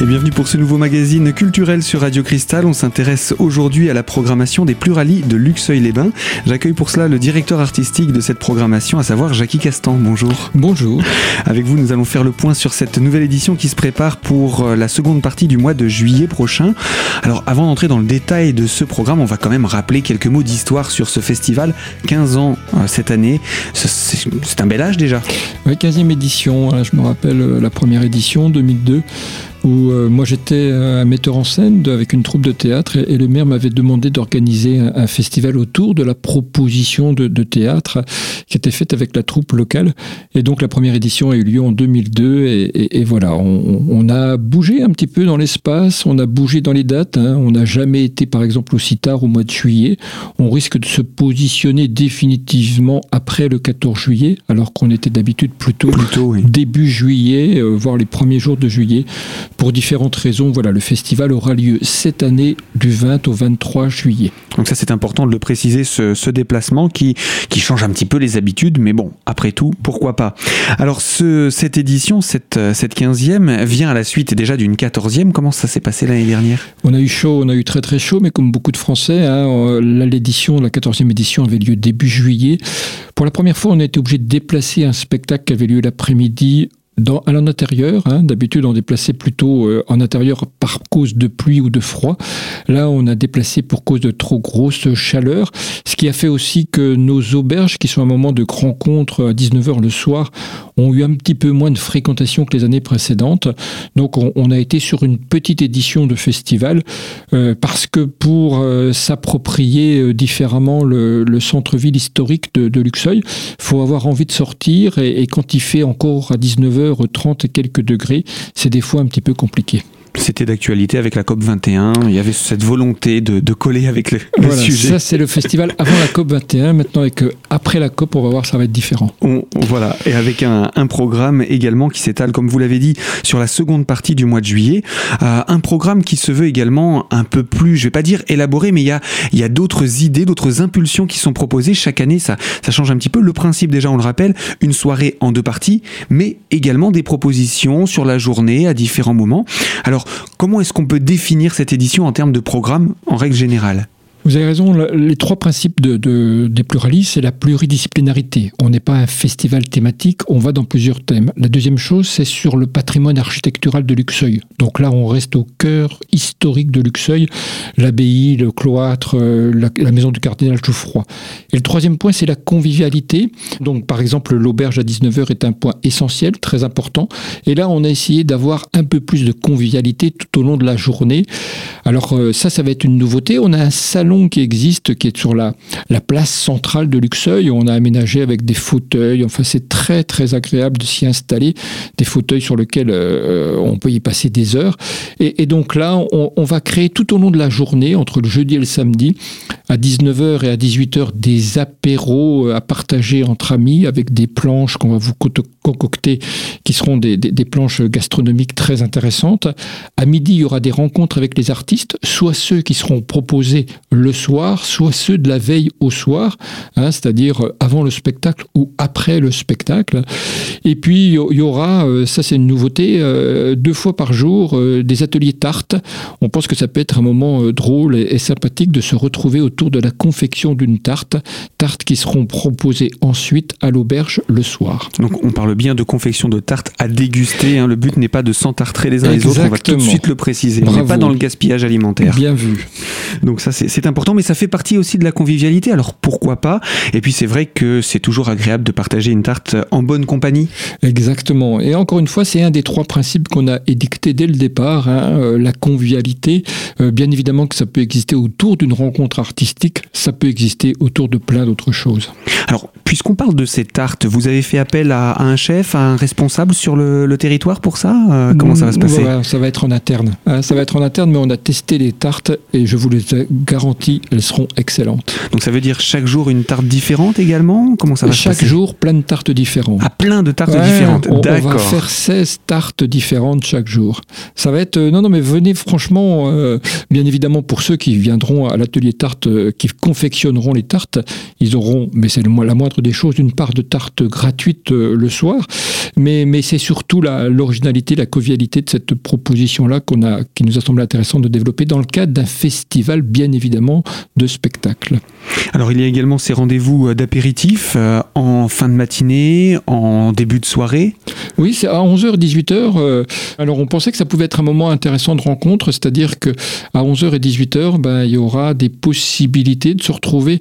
Et bienvenue pour ce nouveau magazine culturel sur Radio Cristal. On s'intéresse aujourd'hui à la programmation des Pluralies de Luxeuil-les-Bains. J'accueille pour cela le directeur artistique de cette programmation, à savoir Jackie Castan. Bonjour. Bonjour. Avec vous, nous allons faire le point sur cette nouvelle édition qui se prépare pour euh, la seconde partie du mois de juillet prochain. Alors, avant d'entrer dans le détail de ce programme, on va quand même rappeler quelques mots d'histoire sur ce festival. 15 ans euh, cette année. C'est un bel âge déjà. Oui, 15e édition. Je me rappelle euh, la première édition, 2002 où euh, moi j'étais un metteur en scène avec une troupe de théâtre et, le maire m'avait demandé d'organiser un, festival autour de la proposition de, théâtre qui était faite avec la troupe locale. Et donc la première édition a eu lieu en 2002 et, voilà, on, a bougé un petit peu dans l'espace, on a bougé dans les dates, hein. on n'a jamais été par exemple aussi tard au mois de juillet. On risque de se positionner définitivement après le 14 juillet alors qu'on était d'habitude plutôt, plutôt début juillet, euh, voire les premiers jours de juillet pour différentes raisons. Voilà, le festival aura lieu cette année du 20 au 23 juillet. Donc ça c'est important de le préciser, ce, déplacement qui, qui change un petit peu les habitudes, mais bon, après tout, pourquoi pas. Alors ce, cette édition, cette, cette 15e, vient à la suite déjà d'une 14e. Comment ça s'est passé l'année dernière? On a eu chaud, on a eu très très chaud, mais comme beaucoup de Français, hein, l'édition, la 14e édition avait lieu début juillet. Pour la première fois, on a été obligé de déplacer un spectacle qui avait lieu l'après-midi dans, à l'intérieur. Hein, D'habitude, on déplaçait plutôt euh, en intérieur par cause de pluie ou de froid. Là, on a déplacé pour cause de trop grosse chaleur, ce qui a fait aussi que nos auberges, qui sont un moment de rencontre à 19h le soir, ont eu un petit peu moins de fréquentation que les années précédentes. Donc, on, a été sur une petite édition de festival euh, parce que pour euh, s'approprier différemment le, le centre-ville historique de, de Luxeuil, faut avoir envie de sortir et, et quand il fait encore à 19h 30 et quelques degrés, c'est des fois un petit peu compliqué c'était d'actualité avec la COP 21. Il y avait cette volonté de, coller avec le, sujet. Ça, c'est le festival avant la COP 21. Maintenant, avec, euh, après la COP, on va voir, ça va être différent. voilà. Et avec un, programme également qui s'étale, comme vous l'avez dit, sur la seconde partie du mois de juillet. Euh, un programme qui se veut également un peu plus, je vais pas dire élaboré, mais il y a, y a d'autres idées, d'autres impulsions qui sont proposées. Chaque année, ça, ça change un petit peu. Le principe, déjà, on le rappelle, une soirée en deux parties, mais également des propositions sur la journée à différents moments. Alors, comment est-ce qu'on peut définir cette édition en termes de programme en règle générale? Vous avez raison, les trois principes de, des pluralistes, c'est la pluridisciplinarité. On n'est pas un festival thématique, on va dans plusieurs thèmes. La deuxième chose, c'est sur le patrimoine architectural de Luxeuil. Donc là, on reste au cœur historique de Luxeuil, l'abbaye, le cloître, euh, la, maison du cardinal Jouffroy. Et le troisième point, c'est la convivialité. Donc par exemple, l'auberge à 19h est un point essentiel, très important. Et là, on a essayé d'avoir un peu plus de convivialité tout au long de la journée. Alors euh, ça, ça va être une nouveauté. On a un salon qui existe, qui est sur la, la place centrale de Luxeuil. On a aménagé avec des fauteuils. Enfin, c'est très, très agréable de s'y installer. Des fauteuils sur lesquels euh, on peut y passer des heures. Et, donc là, on, va créer tout au long de la journée, entre le jeudi et le samedi, à 19h et à 18h, des apéros à partager entre amis avec des planches qu'on va vous concocter, qui seront des, des planches gastronomiques très intéressantes. À midi, il y aura des rencontres avec les artistes, soit ceux qui seront proposés le soir, soit ceux de la veille au soir, hein, c'est-à-dire euh, avant le spectacle ou après le spectacle. Et puis il y aura, euh, ça c'est une nouveauté, euh, deux fois par jour des ateliers tarte. On pense que ça peut être un moment drôle et, sympathique de se retrouver autour de la confection d'une tarte, tartes qui seront proposées ensuite à l'auberge le soir. Donc on parle bien de confection de tartes à déguster. Hein. Le but n'est pas de s'entartrer les uns les autres. On va tout de suite le préciser. On n'est pas dans le gaspillage alimentaire. Bien vu. Donc ça c'est important, mais ça fait partie aussi de la convivialité, alors pourquoi pas? Et puis c'est vrai que c'est toujours agréable de partager une tarte en bonne compagnie. Exactement. Et encore une fois, c'est un des trois principes qu'on a édicté dès le départ, hein, euh, la convivialité. Euh, bien évidemment que ça peut exister autour d'une rencontre artistique, ça peut exister autour de plein d'autres choses. Alors, puisqu'on parle de ces tartes, vous avez fait appel à, un chef, à un responsable sur le, territoire pour ça? Euh, Comment ça va se passer? Ça va être en interne. Hein, ça va être en interne, mais on a testé les tartes et je vous les garantis elles seront excellentes. Donc ça veut dire chaque jour une tarte différente également? Comment ça va Chaque jour, plein de tartes différentes. Ah, plein de tartes différentes. On, on, va faire 16 tartes différentes chaque jour. Ça va être. Euh, non, non, mais venez franchement, euh, bien évidemment, pour ceux qui viendront à l'atelier tarte, euh, qui confectionneront les tartes, ils auront, mais c'est la moindre des choses, une part de tarte gratuite le soir. Mais, mais c'est surtout l'originalité, la, convivialité de cette proposition-là qu'on a, qui nous a semblé intéressant de développer dans le cadre d'un festival, bien évidemment, de spectacle. Alors, il y a également ces rendez-vous d'apéritif en fin de matinée, en début de soirée Oui, c'est à 11h, 18h. alors, on pensait que ça pouvait être un moment intéressant de rencontre, c'est-à-dire que à 11h et 18h, ben, il y aura des possibilités de se retrouver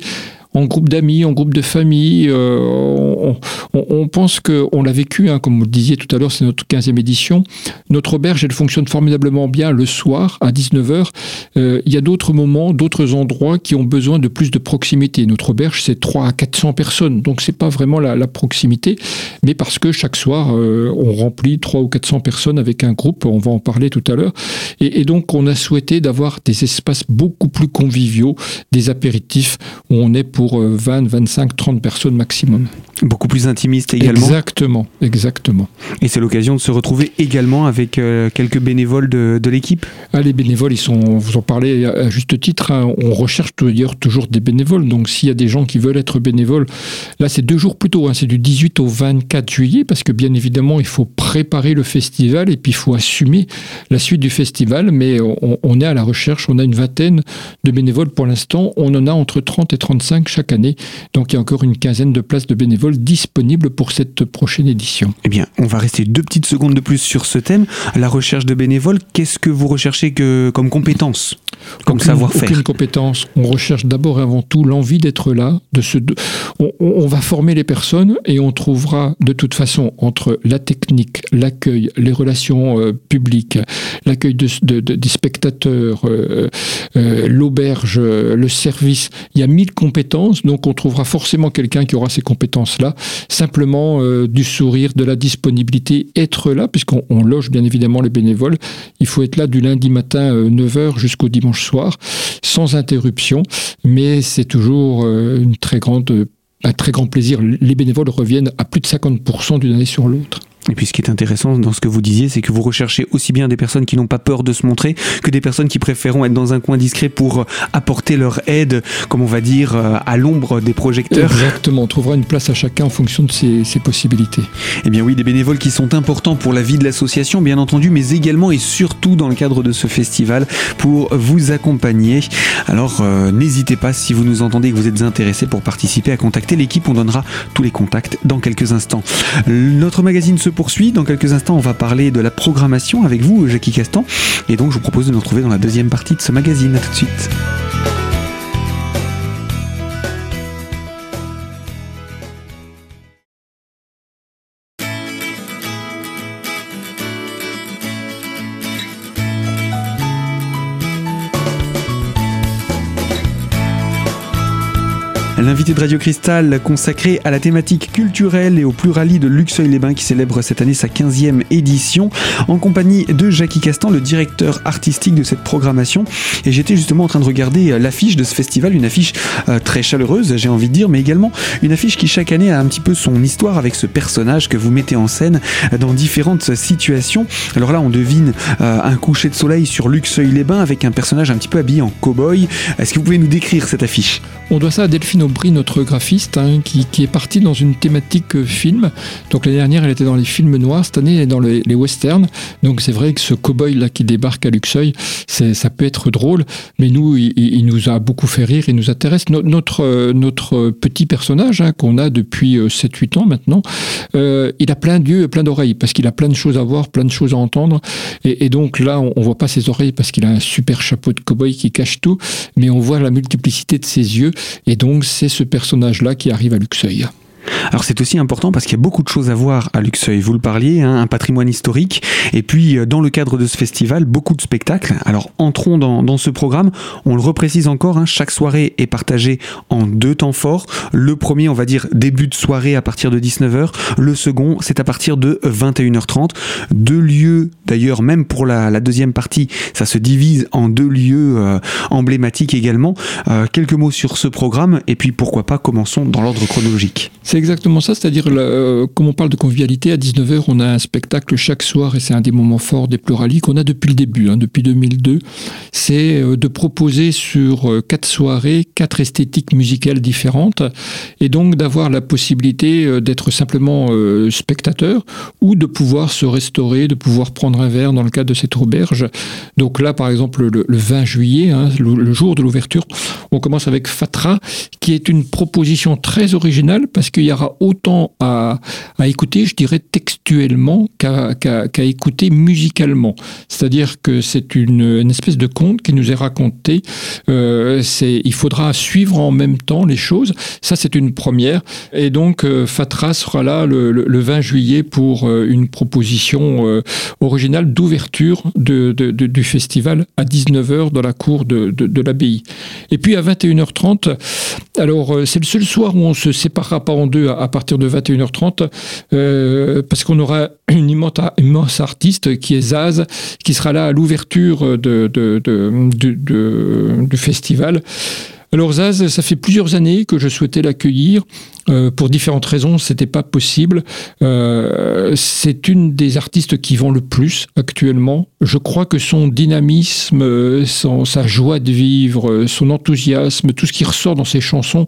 en groupe d'amis, en groupe de famille. Euh, on, on, pense qu'on l'a vécu, hein, comme vous le disiez tout à l'heure, c'est notre 15e édition. Notre auberge, elle fonctionne formidablement bien le soir à 19h. Euh, il y a d'autres moments, d'autres endroits qui ont besoin de plus de proximité. Notre auberge, c'est 3 à 400 personnes, donc c'est pas vraiment la, proximité, mais parce que chaque soir, euh, on remplit 3 ou 400 personnes avec un groupe, on va en parler tout à l'heure. Et, et donc, on a souhaité d'avoir des espaces beaucoup plus conviviaux, des apéritifs où on est pour 20, 25, 30 personnes maximum. Beaucoup plus intimiste également. Exactement, exactement. Et c'est l'occasion de se retrouver également avec euh, quelques bénévoles de, de l'équipe ah, Les bénévoles, ils sont, vous en parlez à juste titre, hein. on recherche d'ailleurs toujours des bénévoles. Donc s'il y a des gens qui veulent être bénévoles, là c'est deux jours plus tôt, hein. c'est du 18 au 24 juillet, parce que bien évidemment il faut préparer le festival et puis il faut assumer la suite du festival. Mais on, on est à la recherche, on a une vingtaine de bénévoles pour l'instant, on en a entre 30 et 35 chaque année. Donc il y a encore une quinzaine de places de bénévoles disponibles pour cette prochaine édition. Eh bien, on va rester deux petites secondes de plus sur ce thème. La recherche de bénévoles, qu'est-ce que vous recherchez comme compétence comme savoir-faire Aucune compétence. On recherche d'abord et avant tout l'envie d'être là. De se, on, on, va former les personnes et on trouvera de toute façon entre la technique, l'accueil, les relations euh, publiques, l'accueil de, de, de, des spectateurs, euh, euh, l'auberge, le service. Il y a mille compétences, donc on trouvera forcément quelqu'un qui aura ces compétences-là. Simplement du sourire, de la disponibilité, être là, puisqu'on loge bien évidemment les bénévoles. Il faut être là du lundi matin 9h euh, jusqu'au dimanche soir, sans interruption, mais c'est toujours euh, une très grande, un très grand plaisir. Les bénévoles reviennent à plus de 50% d'une année sur l'autre. Et puis ce qui est intéressant dans ce que vous disiez, c'est que vous recherchez aussi bien des personnes qui n'ont pas peur de se montrer que des personnes qui préféreront être dans un coin discret pour apporter leur aide, comme on va dire, à l'ombre des projecteurs. Exactement, on trouvera une place à chacun en fonction de ses, ses, possibilités. Eh bien oui, des bénévoles qui sont importants pour la vie de l'association, bien entendu, mais également et surtout dans le cadre de ce festival pour vous accompagner. Alors euh, n'hésitez pas, si vous nous entendez et que vous êtes intéressé pour participer, à contacter l'équipe. On donnera tous les contacts dans quelques instants. Notre magazine se poursuit. Dans quelques instants, on va parler de la programmation avec vous, Jackie Castan. Et donc, je vous propose de nous retrouver dans la deuxième partie de ce magazine. A tout de suite. L'invité de Radio Cristal consacré à la thématique culturelle et au pluralis de Luxeuil-les-Bains qui célèbre cette année sa 15e édition en compagnie de Jackie Castan, le directeur artistique de cette programmation. Et j'étais justement en train de regarder l'affiche de ce festival, une affiche euh, très chaleureuse, j'ai envie de dire, mais également une affiche qui chaque année a un petit peu son histoire avec ce personnage que vous mettez en scène dans différentes situations. Alors là, on devine euh, un coucher de soleil sur Luxeuil-les-Bains avec un personnage un petit peu habillé en cow-boy. Est-ce que vous pouvez nous décrire cette affiche? On doit ça à Delphine Aubry, notre graphiste, hein, qui, qui, est parti dans une thématique euh, film. Donc l'année dernière, elle était dans les films noirs, cette année, elle est dans les, westerns. Donc c'est vrai que ce cow-boy là qui débarque à Luxeuil, ça peut être drôle, mais nous, il, nous a beaucoup fait rire, il nous intéresse. No, notre, euh, notre petit personnage hein, qu'on a depuis 7-8 ans maintenant, euh, il a plein d'yeux plein d'oreilles, parce qu'il a plein de choses à voir, plein de choses à entendre. Et, et donc là, on, on voit pas ses oreilles parce qu'il a un super chapeau de cow-boy qui cache tout, mais on voit la multiplicité de ses yeux. Et donc c'est ce personnage-là qui arrive à Luxeuil. Alors c'est aussi important parce qu'il y a beaucoup de choses à voir à Luxeuil. Vous le parliez, hein, un patrimoine historique. Et puis euh, dans le cadre de ce festival, beaucoup de spectacles. Alors entrons dans, ce programme. On le reprécise encore, hein, chaque soirée est partagée en deux temps forts. Le premier, on va dire début de soirée à partir de 19h. Le second, c'est à partir de 21h30. Deux lieux, d'ailleurs, même pour la, deuxième partie, ça se divise en deux lieux euh, emblématiques également. Euh, quelques mots sur ce programme et puis pourquoi pas commençons dans l'ordre chronologique. Exactement ça, c'est-à-dire, euh, comme on parle de convivialité, à 19h, on a un spectacle chaque soir et c'est un des moments forts des pluraliques qu'on a depuis le début, hein, depuis 2002. C'est euh, de proposer sur euh, quatre soirées, quatre esthétiques musicales différentes et donc d'avoir la possibilité d'être simplement spectateur ou de pouvoir se restaurer, de pouvoir prendre un verre dans le cadre de cette auberge. Donc là, par exemple, le, 20 juillet, hein, le, jour de l'ouverture, on commence avec Fatra, qui est une proposition très originale parce qu'il y aura autant à, écouter, je dirais, textuellement qu'à écouter musicalement. C'est-à-dire que c'est une, espèce de conte qui nous est raconté. Euh, il faudra suivre en même temps les choses. Ça, c'est une première. Et donc, euh, Fatra sera là le, 20 juillet pour euh, une proposition originale d'ouverture du festival à 19h dans la cour de, l'abbaye. Et puis à 21h30, alors c'est le seul soir où on se séparera pas en à, partir de 21h30, euh, parce qu'on aura une immense, artiste qui est Zaz, qui sera là à l'ouverture du festival. Alors Zaz, ça fait plusieurs années que je souhaitais l'accueillir. Euh, pour différentes raisons, c'était pas possible. Euh, c'est une des artistes qui vend le plus actuellement. Je crois que son dynamisme, sa joie de vivre, son enthousiasme, tout ce qui ressort dans ses chansons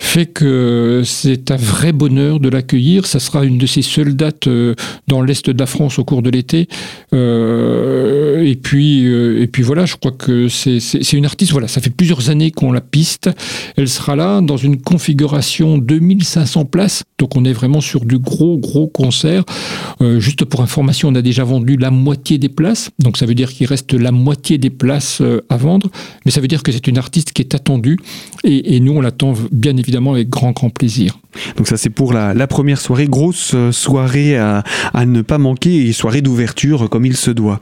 fait que c'est un vrai bonheur de l'accueillir. Ça sera une de ses seules dates euh, dans l'est de la France au cours de l'été. et puis et puis voilà, je crois que c'est une artiste. Voilà, ça fait plusieurs années qu'on la piste. Elle sera là dans une configuration de 2500 places. Donc on est vraiment sur du gros, gros concert. Euh, juste pour information, on a déjà vendu la moitié des places. Donc ça veut dire qu'il reste la moitié des places euh, à vendre. Mais ça veut dire que c'est une artiste qui est attendue. Et, nous, on l'attend bien évidemment avec grand, grand plaisir. Donc ça, c'est pour la, première soirée. Grosse euh, soirée à, ne pas manquer et soirée d'ouverture comme il se doit.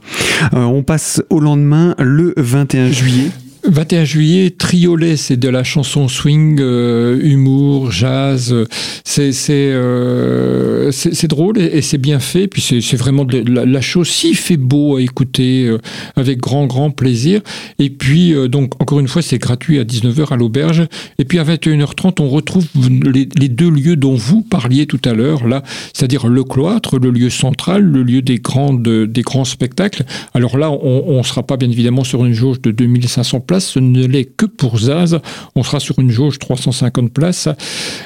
on passe au lendemain, le 21 juillet. 21 juillet, triolet, c'est de la chanson swing, euh, humour, jazz. C'est c'est euh, drôle et, c'est bien fait. Puis c'est vraiment la, chose si fait beau à écouter euh, avec grand grand plaisir. Et puis donc encore une fois, c'est gratuit à 19h à l'auberge. Et puis à 21h30, on retrouve les, deux lieux dont vous parliez tout à l'heure là, c'est-à-dire le cloître, le lieu central, le lieu des grandes des grands spectacles. Alors là, on ne sera pas bien évidemment sur une jauge de 2500 places ce ne l'est que pour Zaz. On sera sur une jauge 350 places.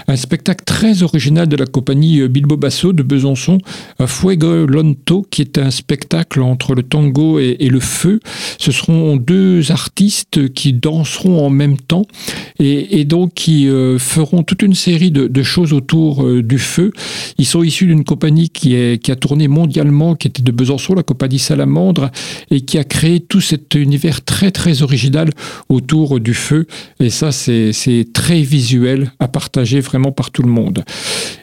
Un spectacle très original de la compagnie Bilbo Basso de Besançon, Fuego Lonto, qui est un spectacle entre le tango et, le feu. Ce seront deux artistes qui danseront en même temps et, donc qui euh, feront toute une série de, choses autour euh, du feu. Ils sont issus d'une compagnie qui, qui a tourné mondialement, qui était de Besançon, la compagnie Salamandre, et qui a créé tout cet univers très très original autour du feu. Et ça, c'est très visuel à partager vraiment par tout le monde.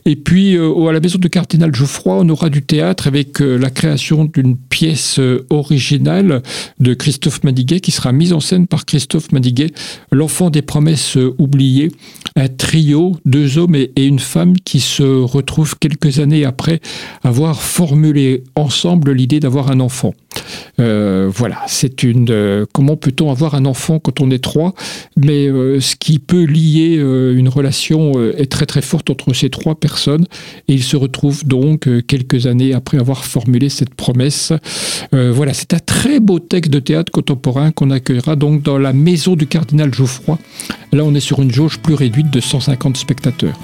Et puis, euh, à la maison de Cardinal Geoffroy, on aura du théâtre avec euh, la création d'une pièce euh, originale de Christophe Madiguet qui sera mise en scène par Christophe Madiguet, L'enfant des promesses oubliées, un trio, deux hommes et, une femme qui se retrouvent quelques années après avoir formulé ensemble l'idée d'avoir un enfant. voilà, c'est une. comment peut-on avoir un enfant quand on est trois Mais ce qui peut lier une relation est très très forte entre ces trois personnes et il se retrouve donc euh, quelques années après avoir formulé cette promesse. Euh, voilà, c'est un très beau texte de théâtre contemporain qu'on accueillera donc dans la maison du cardinal Geoffroy. Là, on est sur une jauge plus réduite de 150 spectateurs.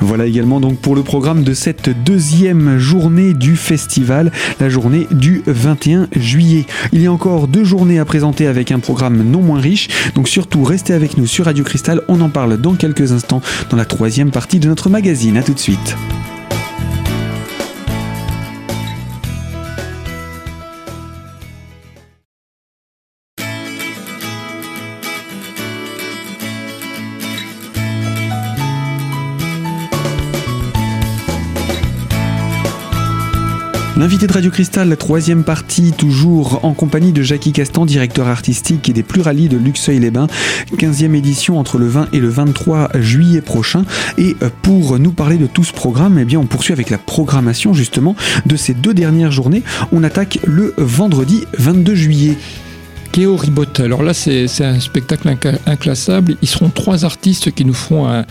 Voilà également donc pour le programme de cette deuxième journée du festival, la journée du 21 juillet. Il y a encore deux journées à présenter avec un programme non moins riche, donc surtout restez avec nous sur Radio Cristal, on en parle dans quelques instants dans la troisième partie de notre magazine. A tout de suite L'invité de Radio Cristal, la troisième partie, toujours en compagnie de Jackie Castan, directeur artistique et des Pluralies de Luxeuil-les-Bains. 15e édition entre le 20 et le 23 juillet prochain. Et euh, pour nous parler de tout ce programme, eh bien, on poursuit avec la programmation justement de ces deux dernières journées. On attaque le vendredi 22 juillet. Kéo Ribot. Alors là, c'est un spectacle inclassable. Ils seront trois artistes qui nous feront un,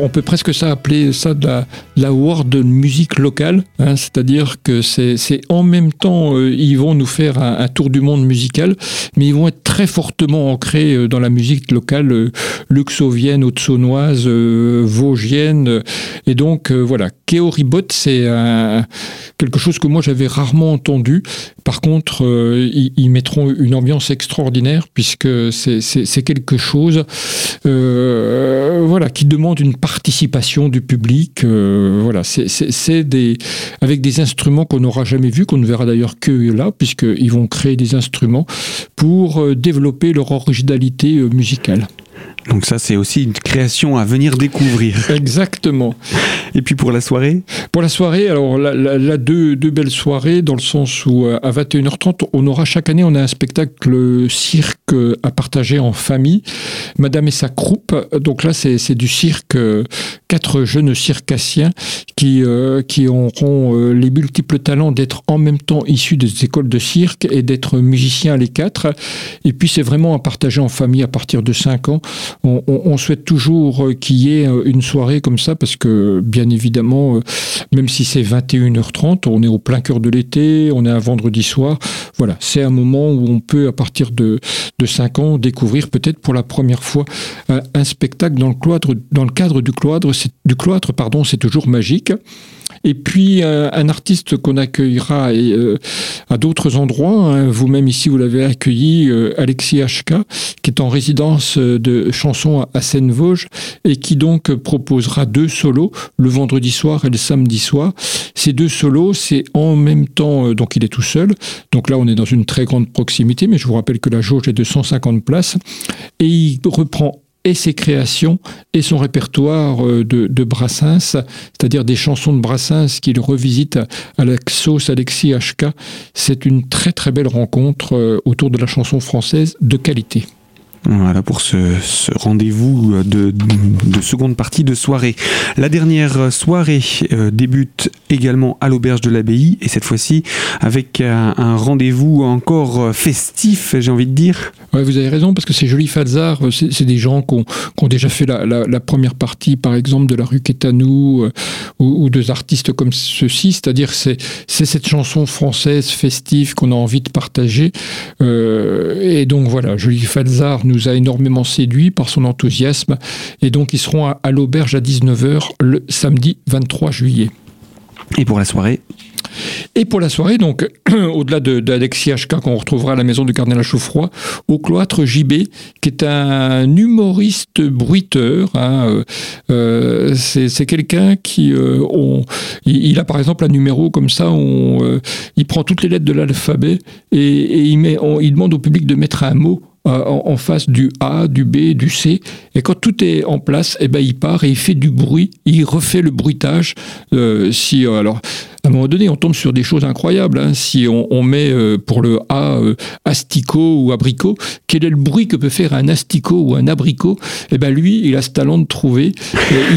on peut presque ça appeler ça de la, la world musique locale, hein, c'est-à-dire que c'est en même temps, euh, ils vont nous faire un, tour du monde musical, mais ils vont être très fortement ancrés euh, dans la musique locale, luxovienne, haute-saunoise, vosgienne, et donc voilà, Keo Ribot, c'est quelque chose que moi j'avais rarement entendu. Par contre, ils, mettront une ambiance extraordinaire puisque c'est quelque chose, voilà, qui demande une participation du public. Euh, voilà, c'est avec des instruments qu'on n'aura jamais vus, qu'on ne verra d'ailleurs que là, puisqu'ils vont créer des instruments pour euh, développer leur originalité euh, musicale. Donc ça, c'est aussi une création à venir découvrir. Exactement. Et puis pour la soirée? Pour la soirée, alors là, deux, deux, belles soirées, dans le sens où à 21h30, on aura chaque année, on a un spectacle cirque à partager en famille. Madame et sa croupe, donc là, c'est du cirque, quatre jeunes circassiens qui, euh, qui auront euh, les multiples talents d'être en même temps issus des écoles de cirque et d'être musiciens les quatre. Et puis c'est vraiment à partager en famille à partir de 5 ans on, souhaite toujours euh, qu'il y ait euh, une soirée comme ça parce que, bien évidemment, euh, même si c'est 21h30, on est au plein cœur de l'été, on est un vendredi soir. Voilà, c'est un moment où on peut, à partir de, de 5 ans, découvrir peut-être pour la première fois un, spectacle dans le, cloître, dans le cadre du cloître. Du cloître, pardon, c'est toujours magique. Et puis euh, un artiste qu'on accueillera euh, à d'autres endroits. Hein. Vous-même ici, vous l'avez accueilli, euh, Alexis HK, qui est en résidence de chansons à Seine-Vosges et qui donc proposera deux solos le vendredi soir et le samedi soir. Ces deux solos, c'est en même temps, donc il est tout seul. Donc là, on est dans une très grande proximité, mais je vous rappelle que la jauge est de 150 places. Et il reprend et ses créations et son répertoire euh, de, de Brassens, c'est-à-dire des chansons de Brassens qu'il revisite à la sauce Alexis HK. C'est une très très belle rencontre euh, autour de la chanson française de qualité. Voilà pour ce, rendez-vous de, seconde partie de soirée. La dernière soirée euh, débute également à l'auberge de l'abbaye et cette fois-ci avec un, rendez-vous encore festif, j'ai envie de dire. Ouais, vous avez raison parce que c'est joli Falzar, c'est des gens qui ont, déjà fait la, première partie, par exemple, de la rue Quétanou euh, ou, ou deux artistes comme ceux-ci, c'est-à-dire c'est cette chanson française festive qu'on a envie de partager. Euh, et donc voilà, Julie Falzar nous a énormément séduit par son enthousiasme. Et donc, ils seront à, l'auberge à 19h le samedi 23 juillet. Et pour la soirée et pour la soirée, donc, au-delà d'Alexis HK qu'on retrouvera à la maison du cardinal Chauffroy, au cloître JB, qui est un humoriste bruiteur. Hein, euh, euh, c'est quelqu'un qui, euh, il, a par exemple un numéro comme ça, il prend toutes les lettres de l'alphabet et, il demande au public de mettre un mot euh, en, face du A, du B, du C. Et quand tout est en place, eh ben, il part et il fait du bruit, il refait le bruitage. Euh, si, euh, alors, à un moment donné, on tombe sur des choses incroyables. Hein. Si on, met pour le A asticot ou abricot, quel est le bruit que peut faire un asticot ou un abricot Eh ben lui, il a ce talent de trouver.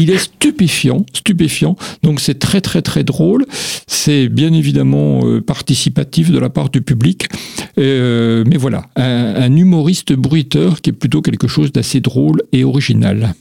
il est stupéfiant, stupéfiant. Donc c'est très très très drôle. C'est bien évidemment participatif de la part du public. mais voilà, un humoriste bruiteur qui est plutôt quelque chose d'assez drôle et original.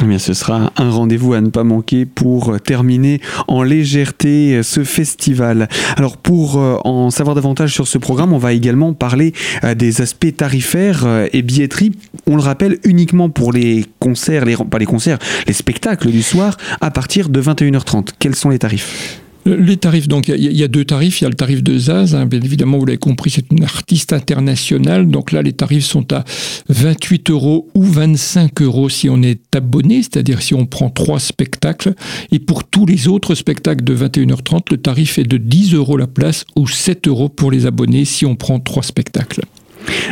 Eh ce sera un rendez-vous à ne pas manquer pour terminer en légèreté ce festival. Alors, pour euh, en savoir davantage sur ce programme, on va également parler euh, des aspects tarifaires euh, et billetterie. On le rappelle uniquement pour les concerts, les, pas les concerts, les spectacles du soir à partir de 21h30. Quels sont les tarifs? Les tarifs, donc il y, a deux tarifs. Il y a le tarif de Zaz, hein, bien évidemment, vous l'avez compris, c'est une artiste internationale. Donc là, les tarifs sont à 28 euros ou 25 euros si on est abonné, c'est-à-dire si on prend trois spectacles. Et pour tous les autres spectacles de 21h30, le tarif est de 10 euros la place ou 7 euros pour les abonnés si on prend trois spectacles.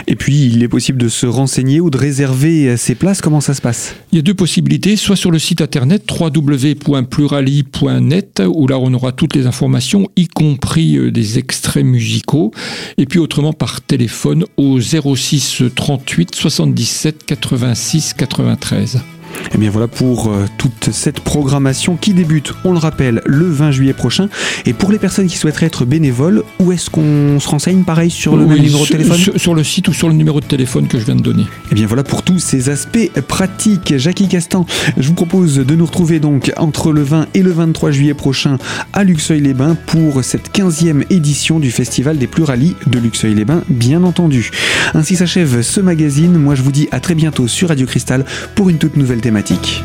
Et puis, il est possible de se renseigner ou de réserver ses places. Comment ça se passe? Il y a deux possibilités, soit sur le site internet www.plurali.net, où là on aura toutes les informations, y compris euh, des extraits musicaux, et puis autrement par téléphone au 06 38 77 86 93. Et eh bien voilà pour euh, toute cette programmation qui débute, on le rappelle, le 20 juillet prochain. Et pour les personnes qui souhaiteraient être bénévoles, où est-ce qu'on se renseigne? Pareil sur le même numéro de téléphone? sur, le site ou sur le numéro de téléphone que je viens de donner. Et eh bien voilà pour tous ces aspects pratiques. Jackie Castan, je vous propose de nous retrouver donc entre le 20 et le 23 juillet prochain à Luxeuil-les-Bains pour cette 15e édition du Festival des Pluralies de Luxeuil-les-Bains, bien entendu. Ainsi s'achève ce magazine. Moi je vous dis à très bientôt sur Radio Cristal pour une toute nouvelle thématique.